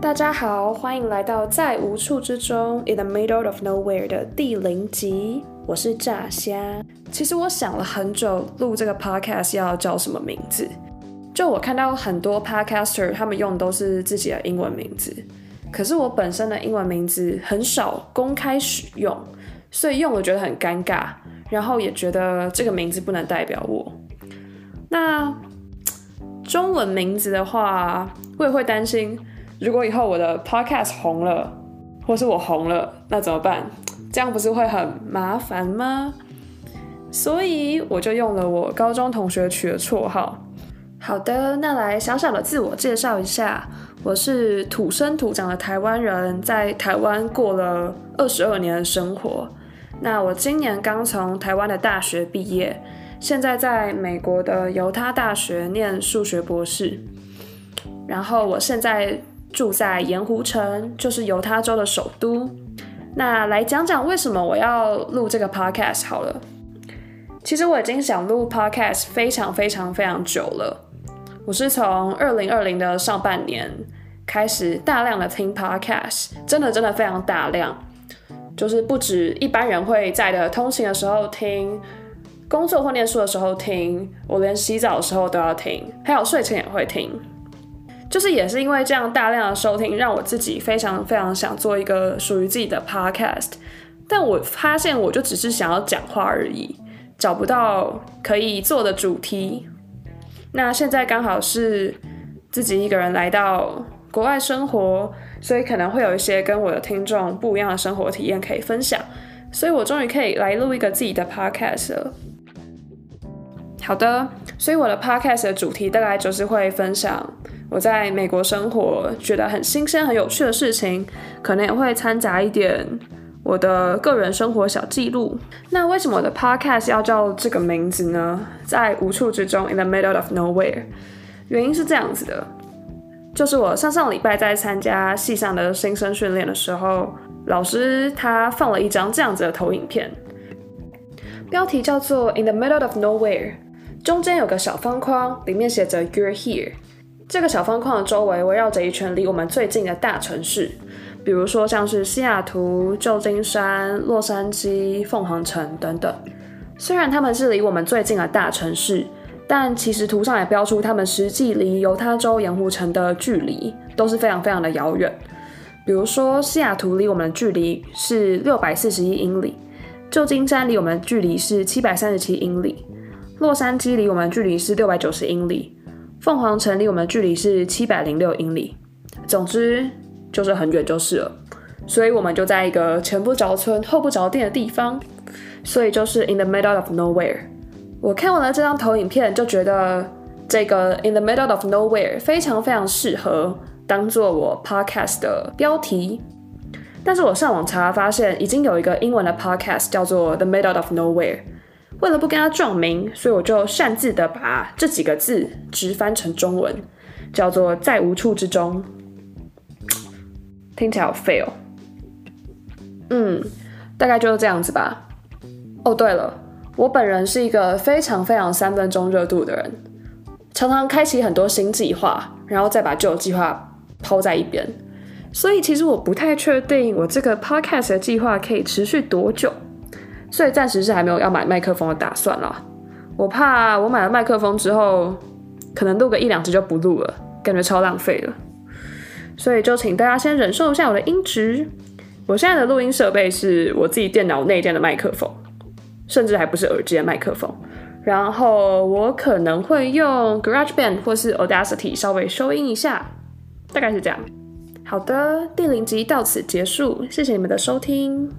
大家好，欢迎来到在无处之中 （In the Middle of Nowhere） 的第零集。我是炸虾。其实我想了很久，录这个 podcast 要叫什么名字。就我看到很多 podcaster，他们用的都是自己的英文名字，可是我本身的英文名字很少公开使用，所以用了觉得很尴尬，然后也觉得这个名字不能代表我。那中文名字的话，我也会担心。如果以后我的 podcast 红了，或是我红了，那怎么办？这样不是会很麻烦吗？所以我就用了我高中同学取的绰号。好的，那来小小的自我介绍一下，我是土生土长的台湾人，在台湾过了二十二年的生活。那我今年刚从台湾的大学毕业，现在在美国的犹他大学念数学博士。然后我现在。住在盐湖城，就是犹他州的首都。那来讲讲为什么我要录这个 podcast 好了。其实我已经想录 podcast 非常非常非常久了。我是从二零二零的上半年开始大量的听 podcast，真的真的非常大量，就是不止一般人会在的通勤的时候听，工作或念书的时候听，我连洗澡的时候都要听，还有睡前也会听。就是也是因为这样大量的收听，让我自己非常非常想做一个属于自己的 podcast，但我发现我就只是想要讲话而已，找不到可以做的主题。那现在刚好是自己一个人来到国外生活，所以可能会有一些跟我的听众不一样的生活体验可以分享，所以我终于可以来录一个自己的 podcast 了。好的，所以我的 podcast 的主题大概就是会分享。我在美国生活，觉得很新鲜、很有趣的事情，可能也会掺杂一点我的个人生活小记录。那为什么我的 podcast 要叫这个名字呢？在无处之中，In the middle of nowhere。原因是这样子的，就是我上上礼拜在参加系上的新生训练的时候，老师他放了一张这样子的投影片，标题叫做 In the middle of nowhere，中间有个小方框，里面写着 You're here。这个小方框的周围围绕着一圈离我们最近的大城市，比如说像是西雅图、旧金山、洛杉矶、凤凰城等等。虽然他们是离我们最近的大城市，但其实图上也标出他们实际离犹他州盐湖城的距离都是非常非常的遥远。比如说西雅图离我们的距离是六百四十一英里，旧金山离我们的距离是七百三十七英里，洛杉矶离我们的距离是六百九十英里。凤凰城离我们的距离是七百零六英里，总之就是很远就是了。所以我们就在一个前不着村后不着店的地方，所以就是 in the middle of nowhere。我看完了这张投影片，就觉得这个 in the middle of nowhere 非常非常适合当做我 podcast 的标题。但是我上网查发现，已经有一个英文的 podcast 叫做 the middle of nowhere。为了不跟他撞名，所以我就擅自的把这几个字直翻成中文，叫做“在无处之中”，听起来好废哦。嗯，大概就是这样子吧。哦，对了，我本人是一个非常非常三分钟热度的人，常常开启很多新计划，然后再把旧计划抛在一边，所以其实我不太确定我这个 podcast 的计划可以持续多久。所以暂时是还没有要买麦克风的打算啦。我怕我买了麦克风之后，可能录个一两集就不录了，感觉超浪费了。所以就请大家先忍受一下我的音质。我现在的录音设备是我自己电脑内建的麦克风，甚至还不是耳机的麦克风。然后我可能会用 GarageBand 或是 Audacity 稍微收音一下，大概是这样。好的，第零集到此结束，谢谢你们的收听。